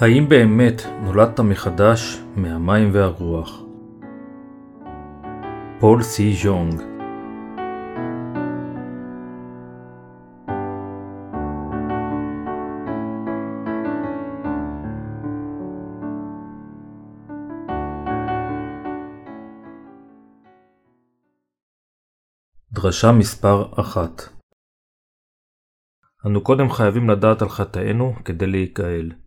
האם באמת נולדת מחדש מהמים והרוח? פול סי ז'ונג דרשה מספר אחת אנו קודם חייבים לדעת על חטאינו כדי להיכהל.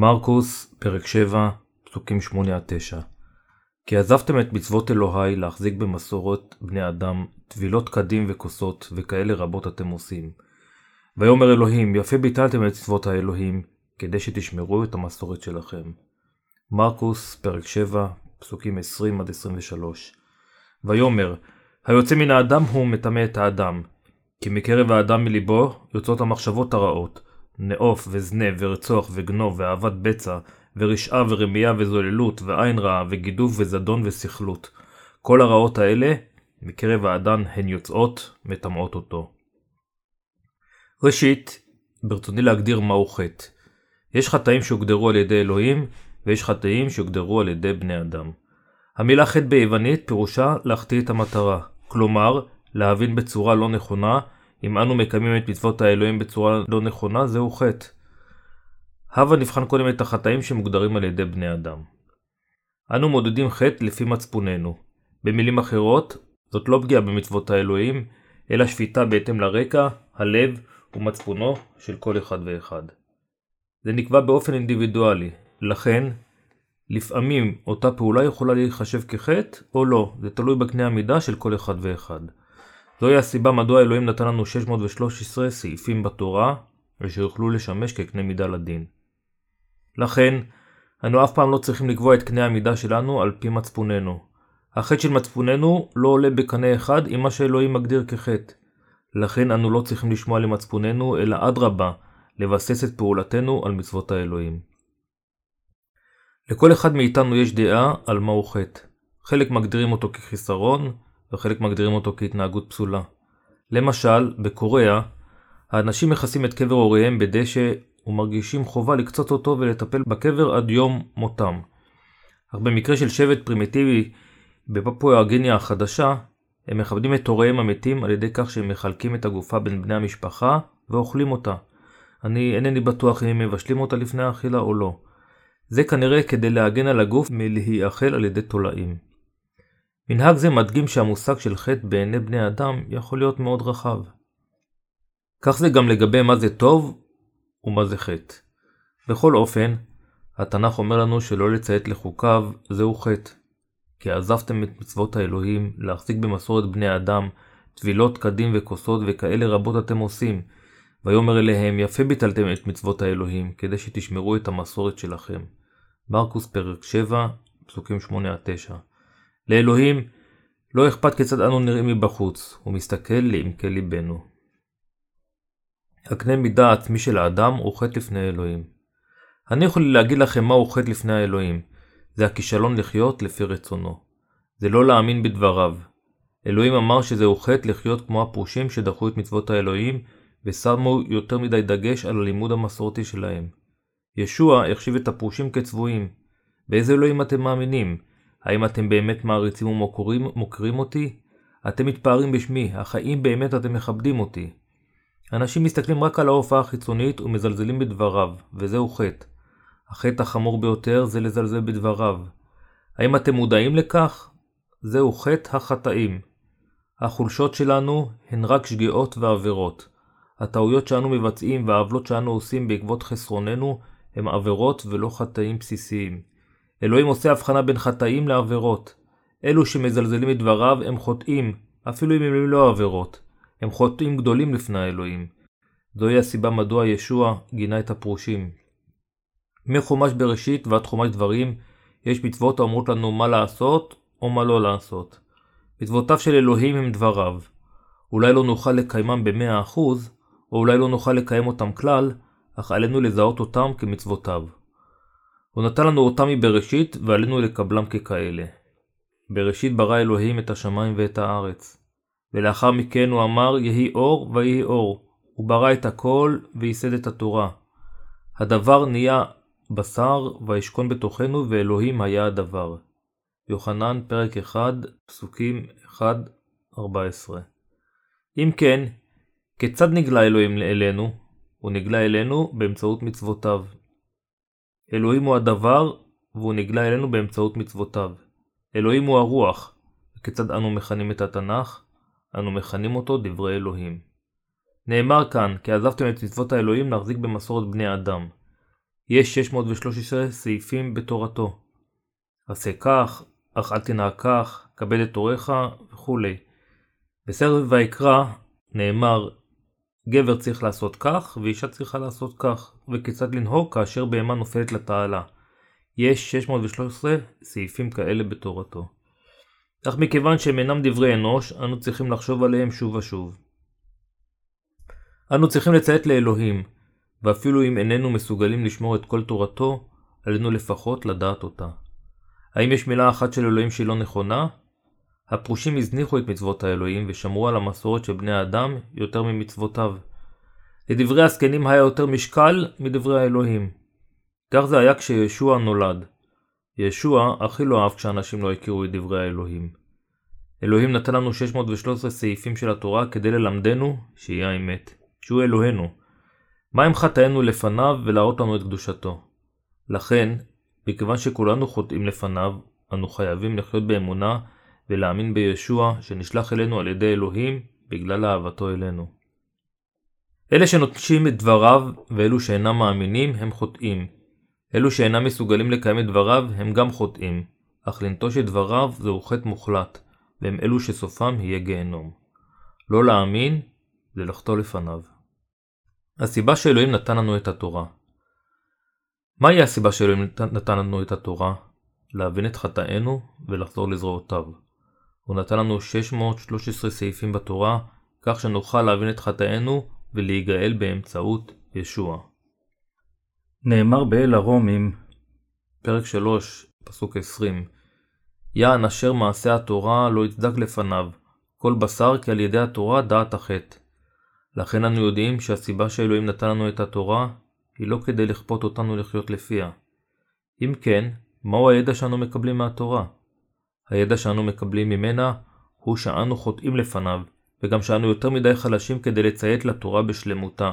מרקוס, פרק 7, פסוקים 8-9 כי עזבתם את מצוות אלוהי להחזיק במסורות בני אדם, טבילות קדים וכוסות, וכאלה רבות אתם עושים. ויאמר אלוהים, יפה ביטלתם את מצוות האלוהים, כדי שתשמרו את המסורת שלכם. מרקוס, פרק 7, פסוקים 20-23 ויאמר, היוצא מן האדם הוא מטמא את האדם, כי מקרב האדם מליבו יוצאות המחשבות הרעות, נאוף וזנב ורצוח וגנוב ואהבת בצע ורשעה ורמייה וזוללות ועין רעה וגידוף וזדון וסכלות. כל הרעות האלה מקרב האדם הן יוצאות, מטמאות אותו. ראשית, ברצוני להגדיר מהו חטא. יש חטאים שהוגדרו על ידי אלוהים, ויש חטאים שהוגדרו על ידי בני אדם. המילה חטא ביוונית פירושה להחטיא את המטרה, כלומר, להבין בצורה לא נכונה אם אנו מקיימים את מצוות האלוהים בצורה לא נכונה, זהו חטא. הווה נבחן קודם את החטאים שמוגדרים על ידי בני אדם. אנו מודדים חטא לפי מצפוננו. במילים אחרות, זאת לא פגיעה במצוות האלוהים, אלא שפיטה בהתאם לרקע, הלב ומצפונו של כל אחד ואחד. זה נקבע באופן אינדיבידואלי, לכן, לפעמים אותה פעולה יכולה להיחשב כחטא או לא, זה תלוי בקנה המידה של כל אחד ואחד. זוהי הסיבה מדוע אלוהים נתן לנו 613 סעיפים בתורה, ושיוכלו לשמש כקנה מידה לדין. לכן, אנו אף פעם לא צריכים לקבוע את קנה המידה שלנו על פי מצפוננו. החטא של מצפוננו לא עולה בקנה אחד עם מה שאלוהים מגדיר כחטא. לכן אנו לא צריכים לשמוע למצפוננו, אלא אדרבה, לבסס את פעולתנו על מצוות האלוהים. לכל אחד מאיתנו יש דעה על מהו חטא. חלק מגדירים אותו כחיסרון, וחלק מגדירים אותו כהתנהגות פסולה. למשל, בקוריאה, האנשים מכסים את קבר הוריהם בדשא ומרגישים חובה לקצוץ אותו ולטפל בקבר עד יום מותם. אך במקרה של שבט פרימיטיבי בפפואה הגניה החדשה, הם מכבדים את הוריהם המתים על ידי כך שהם מחלקים את הגופה בין בני המשפחה ואוכלים אותה. אני אינני בטוח אם הם מבשלים אותה לפני האכילה או לא. זה כנראה כדי להגן על הגוף מלהיאכל על ידי תולעים. מנהג זה מדגים שהמושג של חטא בעיני בני אדם יכול להיות מאוד רחב. כך זה גם לגבי מה זה טוב ומה זה חטא. בכל אופן, התנ"ך אומר לנו שלא לציית לחוקיו זהו חטא. כי עזבתם את מצוות האלוהים להחזיק במסורת בני אדם, טבילות קדים וכוסות וכאלה רבות אתם עושים. ויאמר אליהם יפה ביטלתם את מצוות האלוהים כדי שתשמרו את המסורת שלכם. מרקוס פרק 7 פסוקים 8-9 לאלוהים לא אכפת כיצד אנו נראים מבחוץ, הוא מסתכל לעמקי ליבנו. הקנה מידה העצמי של האדם הוא חטא לפני אלוהים. אני יכול להגיד לכם מהו חטא לפני האלוהים. זה הכישלון לחיות לפי רצונו. זה לא להאמין בדבריו. אלוהים אמר שזהו חטא לחיות כמו הפרושים שדחו את מצוות האלוהים ושמו יותר מדי דגש על הלימוד המסורתי שלהם. ישוע החשיב את הפרושים כצבועים. באיזה אלוהים אתם מאמינים? האם אתם באמת מעריצים ומוקרים מוקרים אותי? אתם מתפארים בשמי, אך האם באמת אתם מכבדים אותי? אנשים מסתכלים רק על ההופעה החיצונית ומזלזלים בדבריו, וזהו חטא. החטא החמור ביותר זה לזלזל בדבריו. האם אתם מודעים לכך? זהו חטא החטאים. החולשות שלנו הן רק שגיאות ועבירות. הטעויות שאנו מבצעים והעוולות שאנו עושים בעקבות חסרוננו הם עבירות ולא חטאים בסיסיים. אלוהים עושה הבחנה בין חטאים לעבירות. אלו שמזלזלים בדבריו הם חוטאים, אפילו אם הם לא עבירות. הם חוטאים גדולים לפני האלוהים. זוהי הסיבה מדוע ישוע גינה את הפרושים. מחומש בראשית ועד חומש דברים, יש מצוות האומרות לנו מה לעשות או מה לא לעשות. מצוותיו של אלוהים הם דבריו. אולי לא נוכל לקיימם במאה אחוז, או אולי לא נוכל לקיים אותם כלל, אך עלינו לזהות אותם כמצוותיו. הוא נתן לנו אותם מבראשית, ועלינו לקבלם ככאלה. בראשית ברא אלוהים את השמיים ואת הארץ. ולאחר מכן הוא אמר, יהי אור ויהי אור. הוא ברא את הכל וייסד את התורה. הדבר נהיה בשר וישכון בתוכנו ואלוהים היה הדבר. יוחנן פרק 1 פסוקים 1-14 אם כן, כיצד נגלה אלוהים אלינו? הוא נגלה אלינו באמצעות מצוותיו. אלוהים הוא הדבר, והוא נגלה אלינו באמצעות מצוותיו. אלוהים הוא הרוח, וכיצד אנו מכנים את התנ"ך? אנו מכנים אותו דברי אלוהים. נאמר כאן, כי עזבתם את מצוות האלוהים להחזיק במסורת בני אדם. יש 613 סעיפים בתורתו. עשה כך, אך אל תנהג כך, כבד את הוריך וכולי. בסרט ויקרא נאמר גבר צריך לעשות כך ואישה צריכה לעשות כך, וכיצד לנהוג כאשר בהמה נופלת לתעלה. יש 613 סעיפים כאלה בתורתו. אך מכיוון שהם אינם דברי אנוש, אנו צריכים לחשוב עליהם שוב ושוב. אנו צריכים לציית לאלוהים, ואפילו אם איננו מסוגלים לשמור את כל תורתו, עלינו לפחות לדעת אותה. האם יש מילה אחת של אלוהים שהיא לא נכונה? הפרושים הזניחו את מצוות האלוהים ושמרו על המסורת של בני האדם יותר ממצוותיו. לדברי הזקנים היה יותר משקל מדברי האלוהים. כך זה היה כשישוע נולד. ישוע הכי לא אהב כשאנשים לא הכירו את דברי האלוהים. אלוהים נתן לנו 613 סעיפים של התורה כדי ללמדנו שהיא האמת, שהוא אלוהינו. מהם חטאינו לפניו ולהראות לנו את קדושתו. לכן, מכיוון שכולנו חוטאים לפניו, אנו חייבים לחיות באמונה ולהאמין בישוע שנשלח אלינו על ידי אלוהים בגלל אהבתו אלינו. אלה שנוטשים את דבריו ואלו שאינם מאמינים הם חוטאים. אלו שאינם מסוגלים לקיים את דבריו הם גם חוטאים, אך לנטוש את דבריו זהו חטא מוחלט, והם אלו שסופם יהיה גיהנום. לא להאמין זה לחטוא לפניו. הסיבה שאלוהים נתן לנו את התורה מהי הסיבה שאלוהים נתן לנו את התורה? להבין את חטאינו ולחזור לזרועותיו. הוא נתן לנו 613 סעיפים בתורה, כך שנוכל להבין את חטאינו ולהיגאל באמצעות ישוע. נאמר באל הרומים, פרק 3, פסוק 20 יען אשר מעשה התורה לא יצדק לפניו, כל בשר כי על ידי התורה דעת החטא. לכן אנו יודעים שהסיבה שאלוהים נתן לנו את התורה, היא לא כדי לכפות אותנו לחיות לפיה. אם כן, מהו הידע שאנו מקבלים מהתורה? הידע שאנו מקבלים ממנה הוא שאנו חוטאים לפניו, וגם שאנו יותר מדי חלשים כדי לציית לתורה בשלמותה.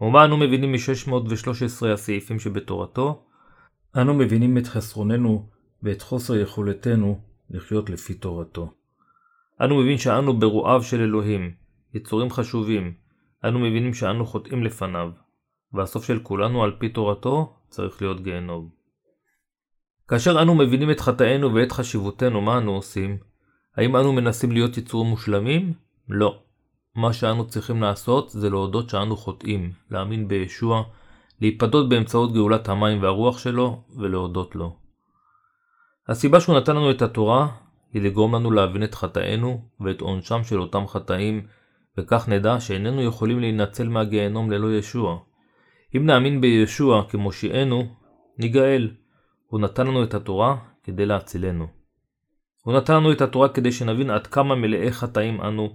ומה אנו מבינים מ-613 הסעיפים שבתורתו? אנו מבינים את חסרוננו ואת חוסר יכולתנו לחיות לפי תורתו. אנו מבינים שאנו ברועיו של אלוהים, יצורים חשובים, אנו מבינים שאנו חוטאים לפניו, והסוף של כולנו על פי תורתו צריך להיות גיהנום. כאשר אנו מבינים את חטאינו ואת חשיבותנו, מה אנו עושים? האם אנו מנסים להיות יצורים מושלמים? לא. מה שאנו צריכים לעשות זה להודות שאנו חוטאים, להאמין בישוע, להיפדות באמצעות גאולת המים והרוח שלו, ולהודות לו. הסיבה שהוא נתן לנו את התורה, היא לגרום לנו להבין את חטאינו ואת עונשם של אותם חטאים, וכך נדע שאיננו יכולים להינצל מהגיהנום ללא ישוע. אם נאמין בישוע כמושיענו, ניגאל. הוא נתן לנו את התורה כדי להצילנו. הוא נתן לנו את התורה כדי שנבין עד כמה מלאי חטאים אנו,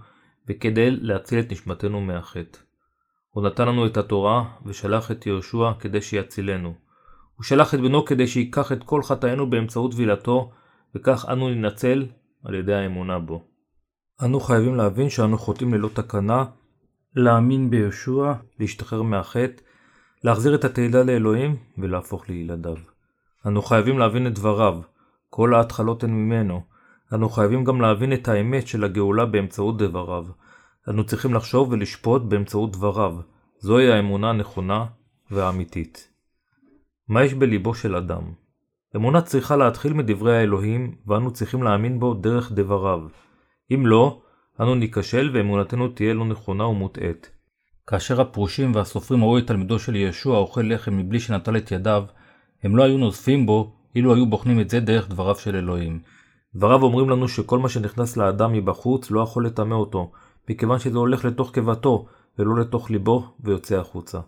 וכדי להציל את נשמתנו מהחטא. הוא נתן לנו את התורה, ושלח את יהושע כדי שיצילנו. הוא שלח את בנו כדי שייקח את כל חטאינו באמצעות טבילתו, וכך אנו ננצל על ידי האמונה בו. אנו חייבים להבין שאנו חוטאים ללא תקנה, להאמין בישוע, להשתחרר מהחטא, להחזיר את התהילה לאלוהים ולהפוך לילדיו. אנו חייבים להבין את דבריו, כל ההתחלות הן ממנו. אנו חייבים גם להבין את האמת של הגאולה באמצעות דבריו. אנו צריכים לחשוב ולשפוט באמצעות דבריו. זוהי האמונה הנכונה והאמיתית. מה יש בליבו של אדם? אמונה צריכה להתחיל מדברי האלוהים, ואנו צריכים להאמין בו דרך דבריו. אם לא, אנו ניכשל ואמונתנו תהיה לא נכונה ומוטעית. כאשר הפרושים והסופרים ראו את תלמידו של ישוע אוכל לחם מבלי שנטל את ידיו, הם לא היו נוזפים בו, אילו היו בוחנים את זה דרך דבריו של אלוהים. דבריו אומרים לנו שכל מה שנכנס לאדם מבחוץ לא יכול לטמא אותו, מכיוון שזה הולך לתוך קיבתו, ולא לתוך ליבו ויוצא החוצה.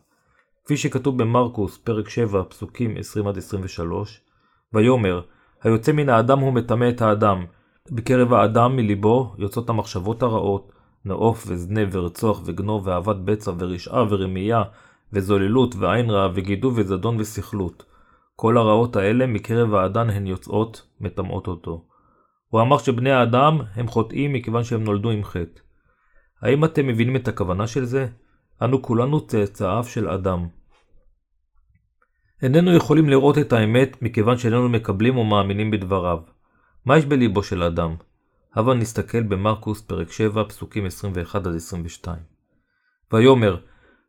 כפי שכתוב במרקוס, פרק 7, פסוקים 20-23, ויאמר, היוצא מן האדם הוא מטמא את האדם, בקרב האדם מליבו יוצאות המחשבות הרעות, נאוף וזנה ורצוח וגנוב ואהבת בצע ורשעה ורמייה וזוללות ועין רעה וגידול וזדון וסכלות. כל הרעות האלה מקרב האדן הן יוצאות, מטמאות אותו. הוא אמר שבני האדם הם חוטאים מכיוון שהם נולדו עם חטא. האם אתם מבינים את הכוונה של זה? אנו כולנו צאצאיו של אדם. איננו יכולים לראות את האמת מכיוון שאיננו מקבלים או מאמינים בדבריו. מה יש בליבו של אדם? הבה נסתכל במרקוס פרק 7 פסוקים 21-22. ויאמר,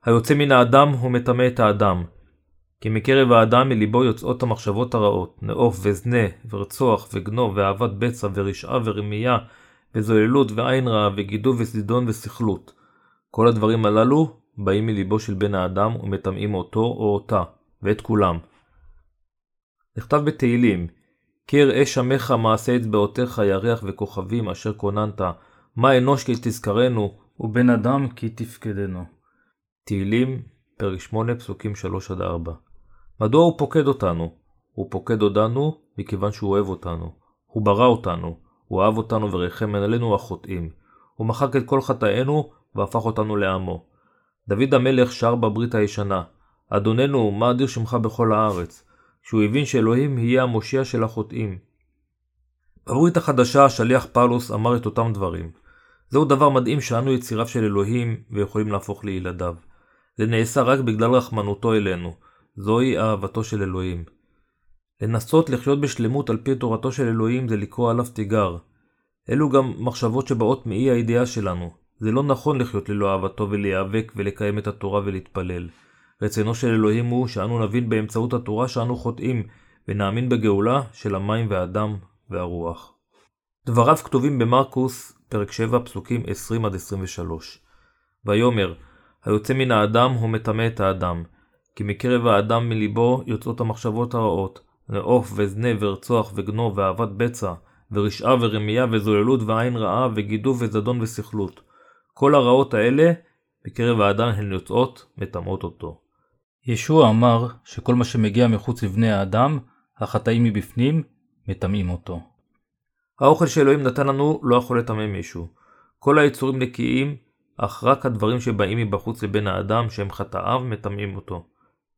היוצא מן האדם הוא מטמא את האדם. כי מקרב האדם מליבו יוצאות המחשבות הרעות, נאוף וזנה, ורצוח וגנוב, ואהבת בצע, ורשעה ורמייה, וזוללות ועין רעה, וגידול וסדידון וסכלות. כל הדברים הללו באים מליבו של בן האדם ומטמאים אותו או אותה, ואת כולם. נכתב בתהילים, כי אראה שמך מעשה אצבעותיך ירח וכוכבים אשר כוננת, מה אנוש כי תזכרנו, ובן אדם כי תפקדנו. תהילים, פרק 8, פסוקים 3-4 מדוע הוא פוקד אותנו? הוא פוקד אותנו מכיוון שהוא אוהב אותנו. הוא ברא אותנו, הוא אהב אותנו וריחם עלינו החוטאים. הוא מחק את כל חטאינו והפך אותנו לעמו. דוד המלך שר בברית הישנה, אדוננו, מה אדיר שמך בכל הארץ, שהוא הבין שאלוהים יהיה המושיע של החוטאים. בברית החדשה השליח פאולוס אמר את אותם דברים. זהו דבר מדהים שאנו יציריו של אלוהים ויכולים להפוך לילדיו. זה נעשה רק בגלל רחמנותו אלינו. זוהי אהבתו של אלוהים. לנסות לחיות בשלמות על פי תורתו של אלוהים זה לקרוא עליו תיגר. אלו גם מחשבות שבאות מאי הידיעה שלנו. זה לא נכון לחיות ללא אהבתו ולהיאבק ולקיים את התורה ולהתפלל. רצונו של אלוהים הוא שאנו נבין באמצעות התורה שאנו חוטאים, ונאמין בגאולה של המים והדם והרוח. דבריו כתובים במרקוס, פרק 7, פסוקים 20-23. ויאמר, היוצא מן האדם הוא מטמא את האדם, כי מקרב האדם מליבו יוצאות המחשבות הרעות, לעוף וזנה ורצוח וגנוב ואהבת בצע, ורשעה ורמייה וזוללות ועין רעה וגידוף וזדון וסכלות. כל הרעות האלה מקרב האדם הן יוצאות, מטמאות אותו. ישוע אמר שכל מה שמגיע מחוץ לבני האדם, החטאים מבפנים, מטמאים אותו. האוכל שאלוהים נתן לנו לא יכול לטמא מישהו. כל היצורים נקיים, אך רק הדברים שבאים מבחוץ לבן האדם שהם חטאיו מטמאים אותו.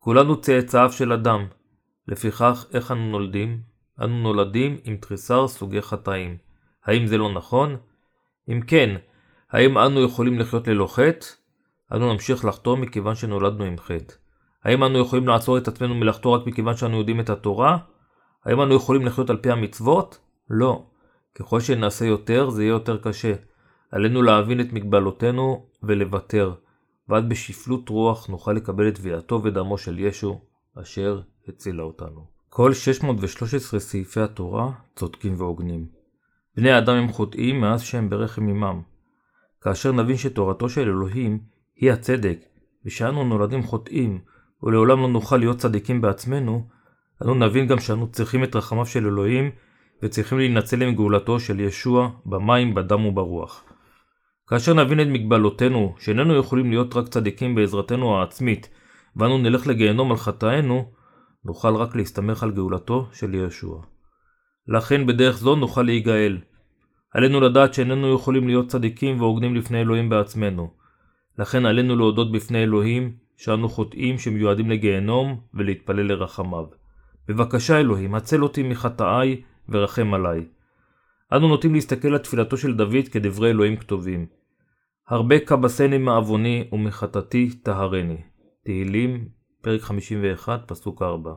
כולנו צאצאיו של אדם. לפיכך, איך אנו נולדים? אנו נולדים עם תריסר סוגי חטאים. האם זה לא נכון? אם כן, האם אנו יכולים לחיות ללא חטא? אנו נמשיך לחטוא מכיוון שנולדנו עם חטא. האם אנו יכולים לעצור את עצמנו מלחטוא רק מכיוון שאנו יודעים את התורה? האם אנו יכולים לחיות על פי המצוות? לא. ככל שנעשה יותר, זה יהיה יותר קשה. עלינו להבין את מגבלותינו ולוותר, ועד בשפלות רוח נוכל לקבל את תביעתו ודמו של ישו, אשר הצילה אותנו. כל 613 סעיפי התורה צודקים והוגנים. בני האדם הם חוטאים מאז שהם ברחם עמם. כאשר נבין שתורתו של אלוהים היא הצדק, ושאנו נולדים חוטאים, ולעולם לא נוכל להיות צדיקים בעצמנו, אנו נבין גם שאנו צריכים את רחמיו של אלוהים, וצריכים להינצל עם גאולתו של ישוע במים, בדם וברוח. כאשר נבין את מגבלותינו, שאיננו יכולים להיות רק צדיקים בעזרתנו העצמית, ואנו נלך לגיהנום על חטאינו, נוכל רק להסתמך על גאולתו של ישוע. לכן בדרך זו נוכל להיגאל. עלינו לדעת שאיננו יכולים להיות צדיקים והוגנים לפני אלוהים בעצמנו. לכן עלינו להודות בפני אלוהים שאנו חוטאים שמיועדים לגיהנום ולהתפלל לרחמיו. בבקשה אלוהים, הצל אותי מחטאיי ורחם עליי. אנו נוטים להסתכל על תפילתו של דוד כדברי אלוהים כתובים. הרבה כבסני מעווני ומחטאתי טהרני. תהילים, פרק 51, פסוק 4.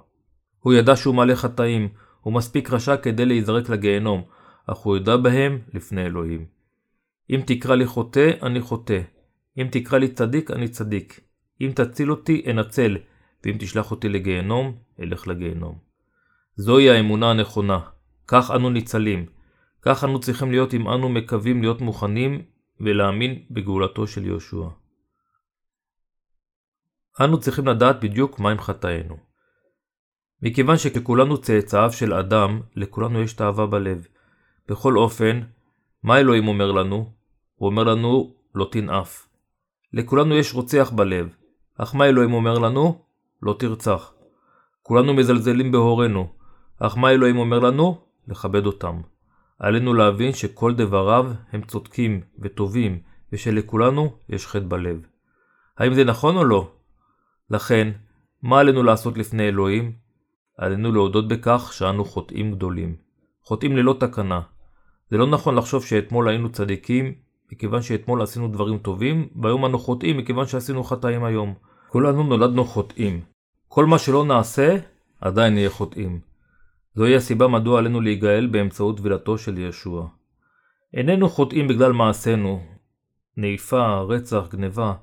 הוא ידע שהוא מלא חטאים, הוא מספיק רשע כדי להיזרק לגיהנום, אך הוא ידע בהם לפני אלוהים. אם תקרא לי חוטא, אני חוטא. אם תקרא לי צדיק, אני צדיק. אם תציל אותי, אנצל, ואם תשלח אותי לגיהנום, אלך לגיהנום. זוהי האמונה הנכונה. כך אנו ניצלים. כך אנו צריכים להיות אם אנו מקווים להיות מוכנים ולהאמין בגאולתו של יהושע. אנו צריכים לדעת בדיוק מהם חטאינו. מכיוון שככולנו צאצאיו של אדם, לכולנו יש תאווה בלב. בכל אופן, מה אלוהים אומר לנו? הוא אומר לנו, לא תנאף. לכולנו יש רוצח בלב, אך מה אלוהים אומר לנו? לא תרצח. כולנו מזלזלים בהורינו, אך מה אלוהים אומר לנו? לכבד אותם. עלינו להבין שכל דבריו הם צודקים וטובים, ושלכולנו יש חטא בלב. האם זה נכון או לא? לכן, מה עלינו לעשות לפני אלוהים? עלינו להודות בכך שאנו חוטאים גדולים. חוטאים ללא תקנה. זה לא נכון לחשוב שאתמול היינו צדיקים, מכיוון שאתמול עשינו דברים טובים, והיום אנו חוטאים מכיוון שעשינו חטאים היום. כולנו נולדנו חוטאים. כל מה שלא נעשה, עדיין נהיה חוטאים. זוהי הסיבה מדוע עלינו להיגאל באמצעות טבילתו של ישוע. איננו חוטאים בגלל מעשינו, נאיפה, רצח, גניבה,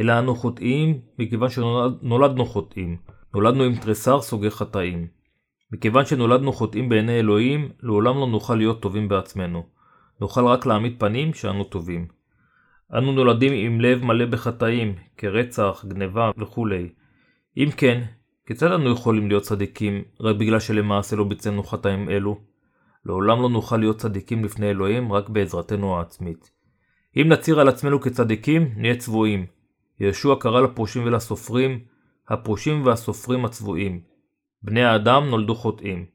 אלא אנו חוטאים מכיוון שנולדנו חוטאים. נולדנו עם תריסר סוגי חטאים. מכיוון שנולדנו חוטאים בעיני אלוהים, לעולם לא נוכל להיות טובים בעצמנו. נוכל רק להעמיד פנים שאנו טובים. אנו נולדים עם לב מלא בחטאים, כרצח, גניבה וכו'. אם כן, כיצד אנו יכולים להיות צדיקים רק בגלל שלמעשה לא ביצענו חטאים אלו? לעולם לא נוכל להיות צדיקים לפני אלוהים רק בעזרתנו העצמית. אם נצהיר על עצמנו כצדיקים, נהיה צבועים. ישוע קרא לפרושים ולסופרים, הפרושים והסופרים הצבועים. בני האדם נולדו חוטאים.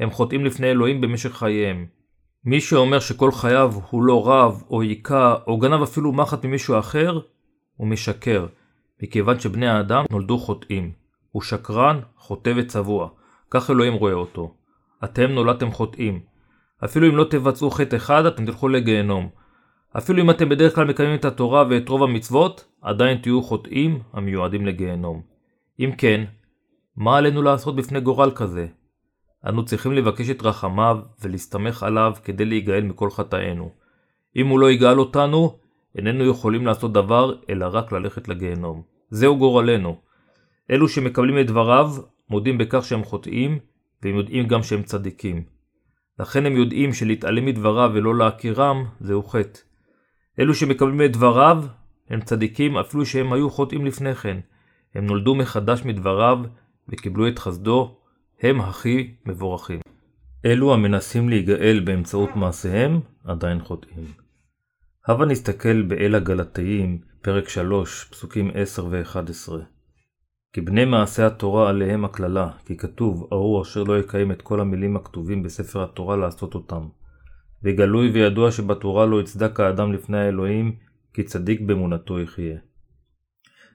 הם חוטאים לפני אלוהים במשך חייהם. מי שאומר שכל חייו הוא לא רב, או היכה, או גנב אפילו מחט ממישהו אחר, הוא משקר, מכיוון שבני האדם נולדו חוטאים. הוא שקרן, חוטא וצבוע. כך אלוהים רואה אותו. אתם נולדתם חוטאים. אפילו אם לא תבצעו חטא אחד, אתם תלכו לגיהנום. אפילו אם אתם בדרך כלל מקיימים את התורה ואת רוב המצוות, עדיין תהיו חוטאים המיועדים לגיהנום. אם כן, מה עלינו לעשות בפני גורל כזה? אנו צריכים לבקש את רחמיו ולהסתמך עליו כדי להיגאל מכל חטאינו. אם הוא לא יגאל אותנו, איננו יכולים לעשות דבר אלא רק ללכת לגיהנום. זהו גורלנו. אלו שמקבלים את דבריו מודים בכך שהם חוטאים, והם יודעים גם שהם צדיקים. לכן הם יודעים שלהתעלם מדבריו ולא להכירם, זהו חטא. אלו שמקבלים את דבריו, הם צדיקים אפילו שהם היו חוטאים לפני כן. הם נולדו מחדש מדבריו וקיבלו את חסדו, הם הכי מבורכים. אלו המנסים להיגאל באמצעות מעשיהם, עדיין חוטאים. הבה נסתכל באל הגלתיים, פרק 3, פסוקים 10 ו-11. כי בני מעשי התורה עליהם הקללה, כי כתוב, ארור אשר לא יקיים את כל המילים הכתובים בספר התורה לעשות אותם. וגלוי וידוע שבתורה לא יצדק האדם לפני האלוהים, כי צדיק באמונתו יחיה.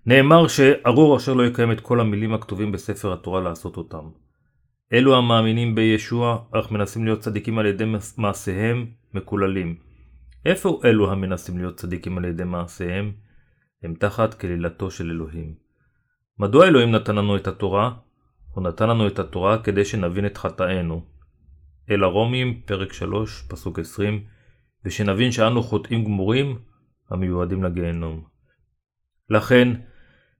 נאמר שארור אשר לא יקיים את כל המילים הכתובים בספר התורה לעשות אותם. אלו המאמינים בישוע, אך מנסים להיות צדיקים על ידי מעשיהם, מקוללים. איפה אלו המנסים להיות צדיקים על ידי מעשיהם? הם תחת כלילתו של אלוהים. מדוע אלוהים נתן לנו את התורה? הוא נתן לנו את התורה כדי שנבין את חטאינו. אל הרומים, פרק 3, פסוק 20, ושנבין שאנו חוטאים גמורים, המיועדים לגיהנום. לכן,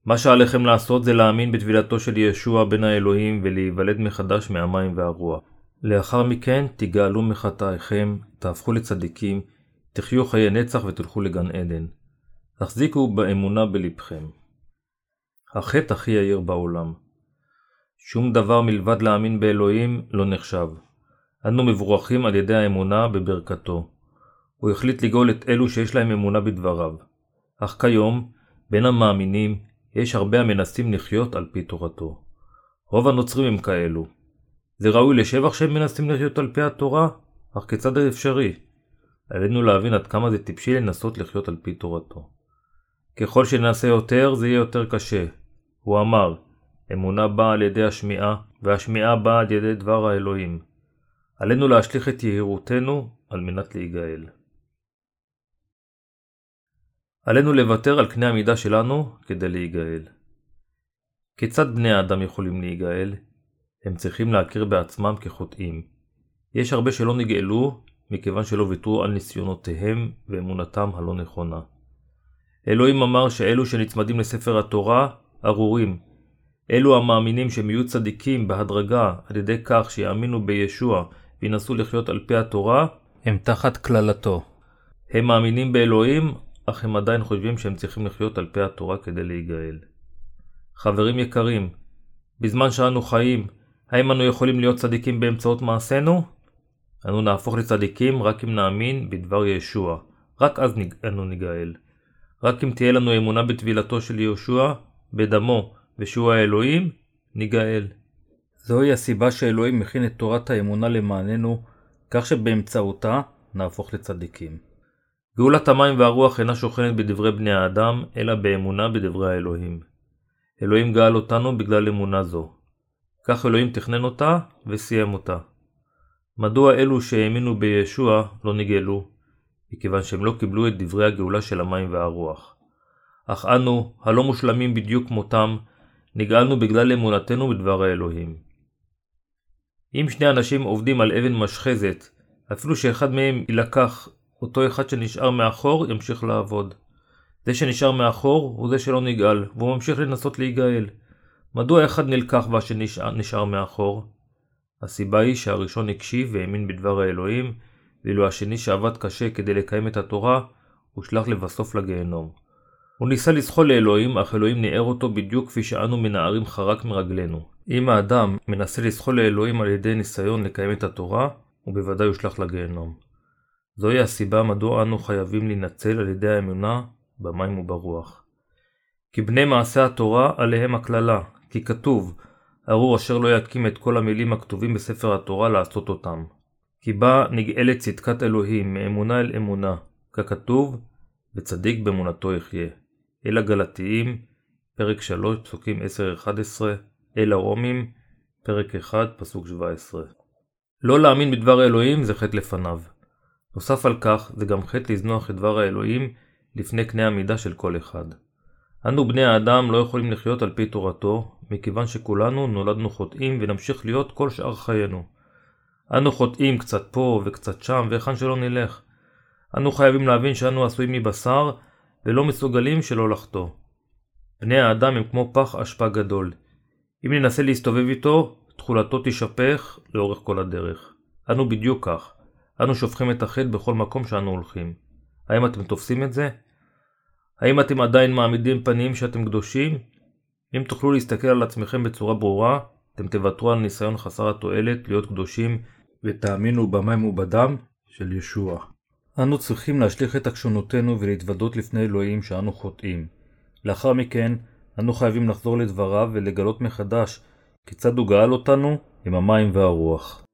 מה שעליכם לעשות זה להאמין בטבילתו של ישוע בן האלוהים ולהיוולד מחדש מהמים והרוח. לאחר מכן תגאלו מחטאיכם, תהפכו לצדיקים, תחיו חיי נצח ותלכו לגן עדן. תחזיקו באמונה בלבכם. החטא הכי יאיר בעולם. שום דבר מלבד להאמין באלוהים לא נחשב. אנו מבורכים על ידי האמונה בברכתו. הוא החליט לגאול את אלו שיש להם אמונה בדבריו. אך כיום, בין המאמינים, יש הרבה המנסים לחיות על פי תורתו. רוב הנוצרים הם כאלו. זה ראוי לשבח שהם מנסים לחיות על פי התורה, אך כיצד זה אפשרי? עלינו להבין עד כמה זה טיפשי לנסות לחיות על פי תורתו. ככל שנעשה יותר, זה יהיה יותר קשה. הוא אמר, אמונה באה על ידי השמיעה, והשמיעה באה על ידי דבר האלוהים. עלינו להשליך את יהירותנו על מנת להיגאל. עלינו לוותר על קנה המידה שלנו כדי להיגאל. כיצד בני האדם יכולים להיגאל? הם צריכים להכיר בעצמם כחוטאים. יש הרבה שלא נגאלו מכיוון שלא ויתרו על ניסיונותיהם ואמונתם הלא נכונה. אלוהים אמר שאלו שנצמדים לספר התורה ארורים. אלו המאמינים שהם יהיו צדיקים בהדרגה על ידי כך שיאמינו בישוע וינסו לחיות על פי התורה, הם תחת קללתו. הם מאמינים באלוהים, אך הם עדיין חושבים שהם צריכים לחיות על פי התורה כדי להיגאל. חברים יקרים, בזמן שאנו חיים, האם אנו יכולים להיות צדיקים באמצעות מעשינו? אנו נהפוך לצדיקים רק אם נאמין בדבר ישוע, רק אז אנו ניגאל. רק אם תהיה לנו אמונה בטבילתו של יהושע, בדמו ושהוא האלוהים, ניגאל. זוהי הסיבה שאלוהים מכין את תורת האמונה למעננו, כך שבאמצעותה נהפוך לצדיקים. גאולת המים והרוח אינה שוכנת בדברי בני האדם, אלא באמונה בדברי האלוהים. אלוהים גאל אותנו בגלל אמונה זו. כך אלוהים תכנן אותה וסיים אותה. מדוע אלו שהאמינו בישוע לא נגאלו? מכיוון שהם לא קיבלו את דברי הגאולה של המים והרוח. אך אנו, הלא מושלמים בדיוק כמותם, נגאלנו בגלל אמונתנו בדבר האלוהים. אם שני אנשים עובדים על אבן משחזת, אפילו שאחד מהם יילקח, אותו אחד שנשאר מאחור ימשיך לעבוד. זה שנשאר מאחור הוא זה שלא נגאל, והוא ממשיך לנסות להיגאל. מדוע אחד נלקח והשני נשאר מאחור? הסיבה היא שהראשון הקשיב והאמין בדבר האלוהים, ואילו השני שעבד קשה כדי לקיים את התורה, הושלך לבסוף לגיהנום. הוא ניסה לזחול לאלוהים, אך אלוהים ניער אותו בדיוק כפי שאנו מנערים חרק מרגלינו. אם האדם מנסה לזחול לאלוהים על ידי ניסיון לקיים את התורה, הוא בוודאי יושלך לגיהנום. זוהי הסיבה מדוע אנו חייבים להינצל על ידי האמונה במים וברוח. כי בני מעשה התורה עליהם הקללה, כי כתוב, ארור אשר לא יקים את כל המילים הכתובים בספר התורה לעשות אותם. כי בה נגאלת צדקת אלוהים מאמונה אל אמונה, ככתוב, וצדיק באמונתו יחיה. אל הגלתיים, פרק 3, פסוקים 10-11, אל הרומים, פרק 1, פסוק 17. לא להאמין בדבר האלוהים זה חטא לפניו. נוסף על כך, זה גם חטא לזנוח את דבר האלוהים לפני קנה המידה של כל אחד. אנו בני האדם לא יכולים לחיות על פי תורתו, מכיוון שכולנו נולדנו חוטאים ונמשיך להיות כל שאר חיינו. אנו חוטאים קצת פה וקצת שם, והיכן שלא נלך. אנו חייבים להבין שאנו עשויים מבשר, ולא מסוגלים שלא לחטוא. בני האדם הם כמו פח אשפה גדול. אם ננסה להסתובב איתו, תכולתו תישפך לאורך כל הדרך. אנו בדיוק כך. אנו שופכים את החטא בכל מקום שאנו הולכים. האם אתם תופסים את זה? האם אתם עדיין מעמידים פנים שאתם קדושים? אם תוכלו להסתכל על עצמכם בצורה ברורה, אתם תוותרו על ניסיון חסר התועלת להיות קדושים ותאמינו במים ובדם של ישוע. אנו צריכים להשליך את עקשונותינו ולהתוודות לפני אלוהים שאנו חוטאים. לאחר מכן, אנו חייבים לחזור לדבריו ולגלות מחדש כיצד הוא גאל אותנו עם המים והרוח.